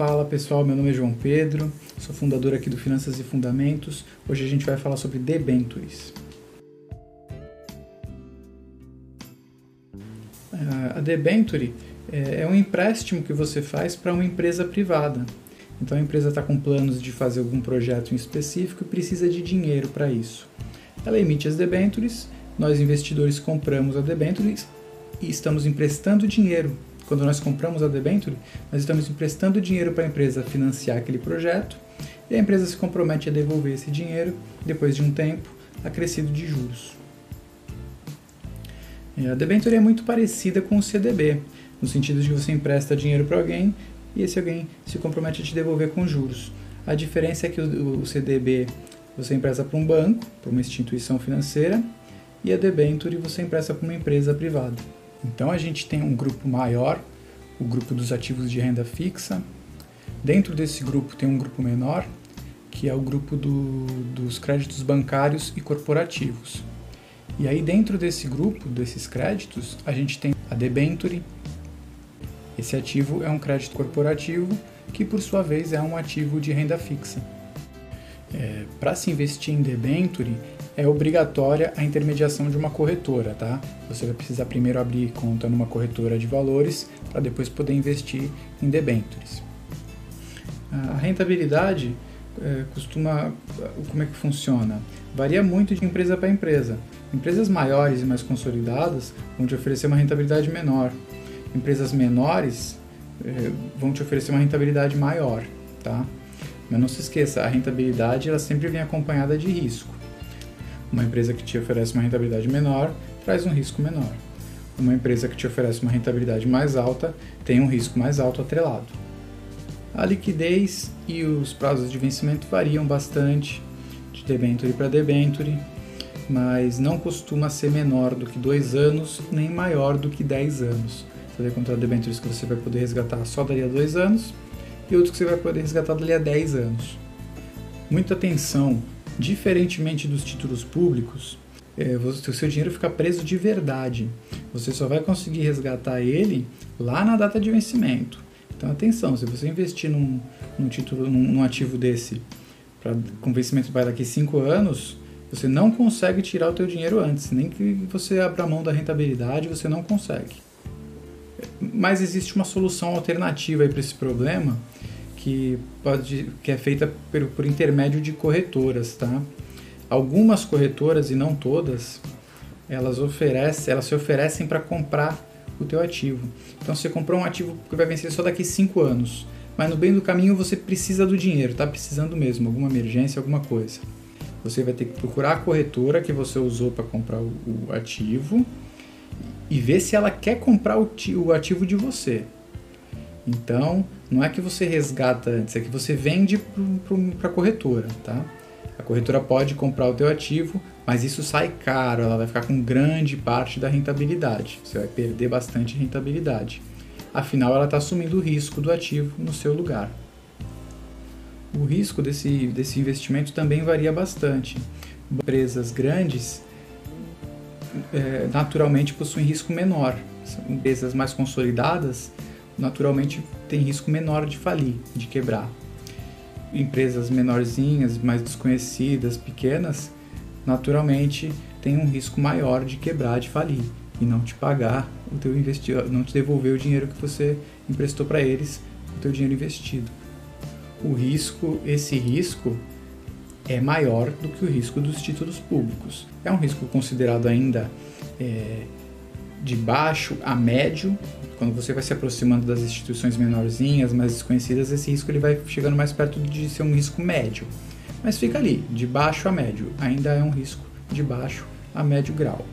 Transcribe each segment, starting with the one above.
Fala pessoal, meu nome é João Pedro, sou fundador aqui do Finanças e Fundamentos. Hoje a gente vai falar sobre debentures. Ah, a debenture é, é um empréstimo que você faz para uma empresa privada. Então a empresa está com planos de fazer algum projeto em específico e precisa de dinheiro para isso. Ela emite as debentures, nós investidores compramos a debenture e estamos emprestando dinheiro. Quando nós compramos a debenture, nós estamos emprestando dinheiro para a empresa financiar aquele projeto e a empresa se compromete a devolver esse dinheiro depois de um tempo acrescido de juros. A debenture é muito parecida com o CDB, no sentido de que você empresta dinheiro para alguém e esse alguém se compromete a te devolver com juros. A diferença é que o CDB você empresta para um banco, para uma instituição financeira, e a debenture você empresta para uma empresa privada. Então a gente tem um grupo maior, o grupo dos ativos de renda fixa. Dentro desse grupo tem um grupo menor, que é o grupo do, dos créditos bancários e corporativos. E aí dentro desse grupo, desses créditos, a gente tem a debenture. Esse ativo é um crédito corporativo que por sua vez é um ativo de renda fixa. É, Para se investir em debenture, é obrigatória a intermediação de uma corretora, tá? Você vai precisar primeiro abrir conta numa corretora de valores para depois poder investir em debentures. A rentabilidade é, costuma. Como é que funciona? Varia muito de empresa para empresa. Empresas maiores e mais consolidadas vão te oferecer uma rentabilidade menor. Empresas menores é, vão te oferecer uma rentabilidade maior, tá? Mas não se esqueça, a rentabilidade ela sempre vem acompanhada de risco. Uma empresa que te oferece uma rentabilidade menor traz um risco menor. Uma empresa que te oferece uma rentabilidade mais alta tem um risco mais alto atrelado. A liquidez e os prazos de vencimento variam bastante de debenture para debenture, mas não costuma ser menor do que dois anos nem maior do que 10 anos. Você vai encontrar debentures que você vai poder resgatar só dali a dois anos e outros que você vai poder resgatar dali a 10 anos. Muita atenção, diferentemente dos títulos públicos, é, o seu dinheiro fica preso de verdade. Você só vai conseguir resgatar ele lá na data de vencimento. Então atenção, se você investir num, num título, num, num, ativo desse pra, com vencimento para daqui 5 anos, você não consegue tirar o teu dinheiro antes. Nem que você abra mão da rentabilidade, você não consegue. Mas existe uma solução alternativa para esse problema, que, pode, que é feita por, por intermédio de corretoras, tá? Algumas corretoras e não todas, elas oferecem, elas se oferecem para comprar o teu ativo. Então você comprou um ativo que vai vencer só daqui 5 anos, mas no bem do caminho você precisa do dinheiro, tá precisando mesmo, alguma emergência, alguma coisa. Você vai ter que procurar a corretora que você usou para comprar o, ativo e ver se ela quer comprar o ativo de você. Então, não é que você resgata antes, é que você vende para a corretora, tá? A corretora pode comprar o teu ativo, mas isso sai caro, ela vai ficar com grande parte da rentabilidade. Você vai perder bastante rentabilidade. Afinal, ela está assumindo o risco do ativo no seu lugar. O risco desse, desse investimento também varia bastante. Empresas grandes é, naturalmente possuem risco menor. Empresas mais consolidadas naturalmente tem risco menor de falir, de quebrar. Empresas menorzinhas, mais desconhecidas, pequenas, naturalmente tem um risco maior de quebrar, de falir e não te pagar o teu investido, não te devolver o dinheiro que você emprestou para eles, o teu dinheiro investido. O risco, esse risco é maior do que o risco dos títulos públicos. É um risco considerado ainda é, de baixo a médio. Quando você vai se aproximando das instituições menorzinhas, mais desconhecidas, esse risco ele vai chegando mais perto de ser um risco médio. Mas fica ali, de baixo a médio. Ainda é um risco de baixo a médio grau.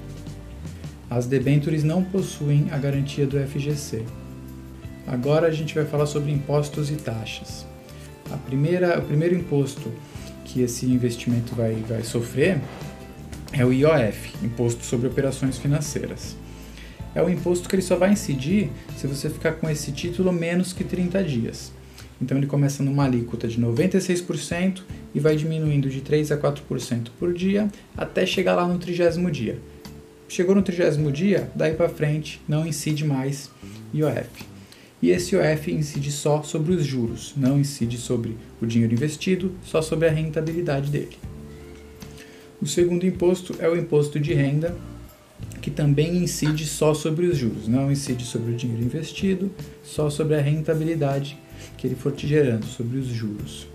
As debêntures não possuem a garantia do FGC. Agora a gente vai falar sobre impostos e taxas. A primeira, o primeiro imposto que esse investimento vai, vai sofrer é o IOF, Imposto sobre Operações Financeiras é o imposto que ele só vai incidir se você ficar com esse título menos que 30 dias. Então ele começa numa alíquota de 96% e vai diminuindo de 3 a 4% por dia até chegar lá no trigésimo dia. Chegou no trigésimo dia, daí para frente não incide mais IOF. e esse OF incide só sobre os juros, não incide sobre o dinheiro investido, só sobre a rentabilidade dele. O segundo imposto é o imposto de renda, que também incide só sobre os juros, não incide sobre o dinheiro investido, só sobre a rentabilidade que ele for te gerando, sobre os juros.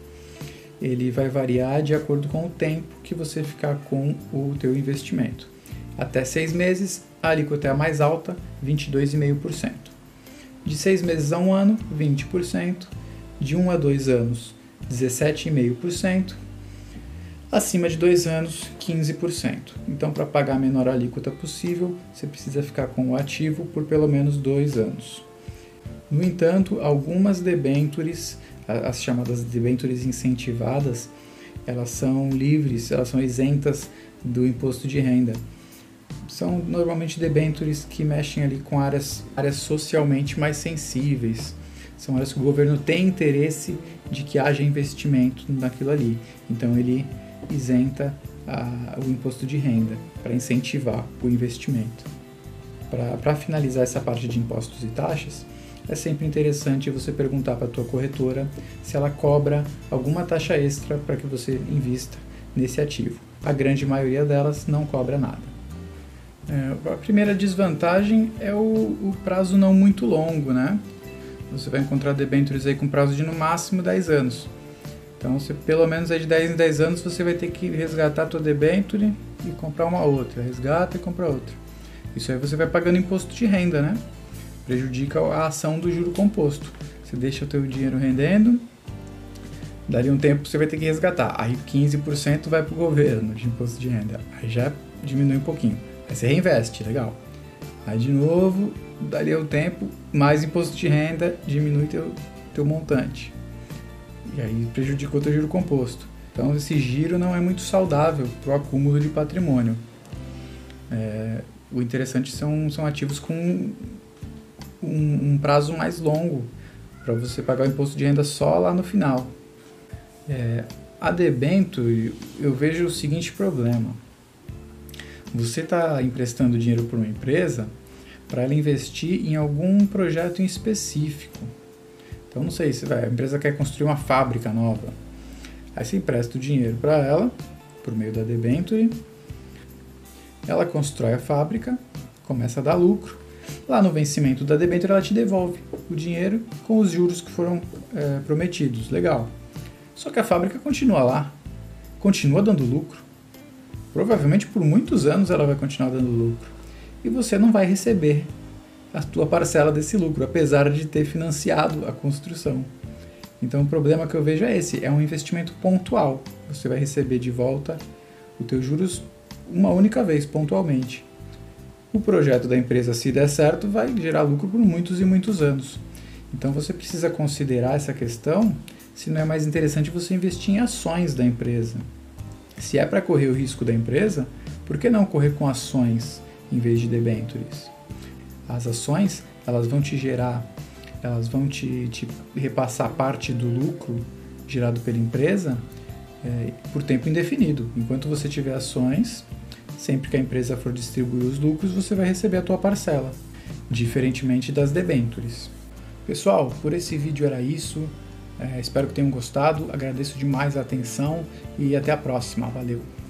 Ele vai variar de acordo com o tempo que você ficar com o teu investimento. Até seis meses, a alíquota é a mais alta, 22,5%. De seis meses a um ano, 20%. De um a dois anos, 17,5%. Acima de dois anos, 15%. Então, para pagar a menor alíquota possível, você precisa ficar com o ativo por pelo menos dois anos. No entanto, algumas debêntures, as chamadas debêntures incentivadas, elas são livres, elas são isentas do imposto de renda são normalmente debêntures que mexem ali com áreas, áreas socialmente mais sensíveis. São áreas que o governo tem interesse de que haja investimento naquilo ali. Então ele isenta a, o imposto de renda para incentivar o investimento. Para finalizar essa parte de impostos e taxas, é sempre interessante você perguntar para a tua corretora se ela cobra alguma taxa extra para que você invista nesse ativo. A grande maioria delas não cobra nada. É, a primeira desvantagem é o, o, prazo não muito longo, né? Você vai encontrar debêntures aí com prazo de no máximo 10 anos. Então, você, pelo menos aí de 10 em 10 anos, você vai ter que resgatar a tua debenture e comprar uma outra. Resgata e compra outra. Isso aí você vai pagando imposto de renda, né? Prejudica a ação do juro composto. Você deixa o teu dinheiro rendendo, dali um tempo você vai ter que resgatar. Aí 15% vai para o governo de imposto de renda. Aí já diminui um pouquinho. Aí você reinveste, legal. Aí de novo, dali o tempo, mais imposto de renda, diminui teu, teu montante. E aí prejudicou teu giro composto. Então esse giro não é muito saudável para o acúmulo de patrimônio. É, o interessante são, são ativos com um, um prazo mais longo para você pagar o imposto de renda só lá no final. É, a debento, eu vejo o seguinte problema. Você está emprestando dinheiro para uma empresa para ela investir em algum projeto em específico. Então, não sei se a empresa quer construir uma fábrica nova. Aí você empresta o dinheiro para ela, por meio da debenture. Ela constrói a fábrica, começa a dar lucro. Lá no vencimento da debenture, ela te devolve o dinheiro com os juros que foram é, prometidos. Legal. Só que a fábrica continua lá, continua dando lucro. Provavelmente por muitos anos ela vai continuar dando lucro. E você não vai receber a tua parcela desse lucro, apesar de ter financiado a construção. Então o problema que eu vejo é esse, é um investimento pontual. Você vai receber de volta os teus juros uma única vez, pontualmente. O projeto da empresa, se der certo, vai gerar lucro por muitos e muitos anos. Então você precisa considerar essa questão se não é mais interessante você investir em ações da empresa. Se é para correr o risco da empresa, por que não correr com ações em vez de debentures? As ações, elas vão te gerar, elas vão te, te repassar parte do lucro gerado pela empresa é, por tempo indefinido. Enquanto você tiver ações, sempre que a empresa for distribuir os lucros, você vai receber a tua parcela, diferentemente das debentures. Pessoal, por esse vídeo era isso. É, espero que tenham gostado. Agradeço demais a atenção e até a próxima. Valeu!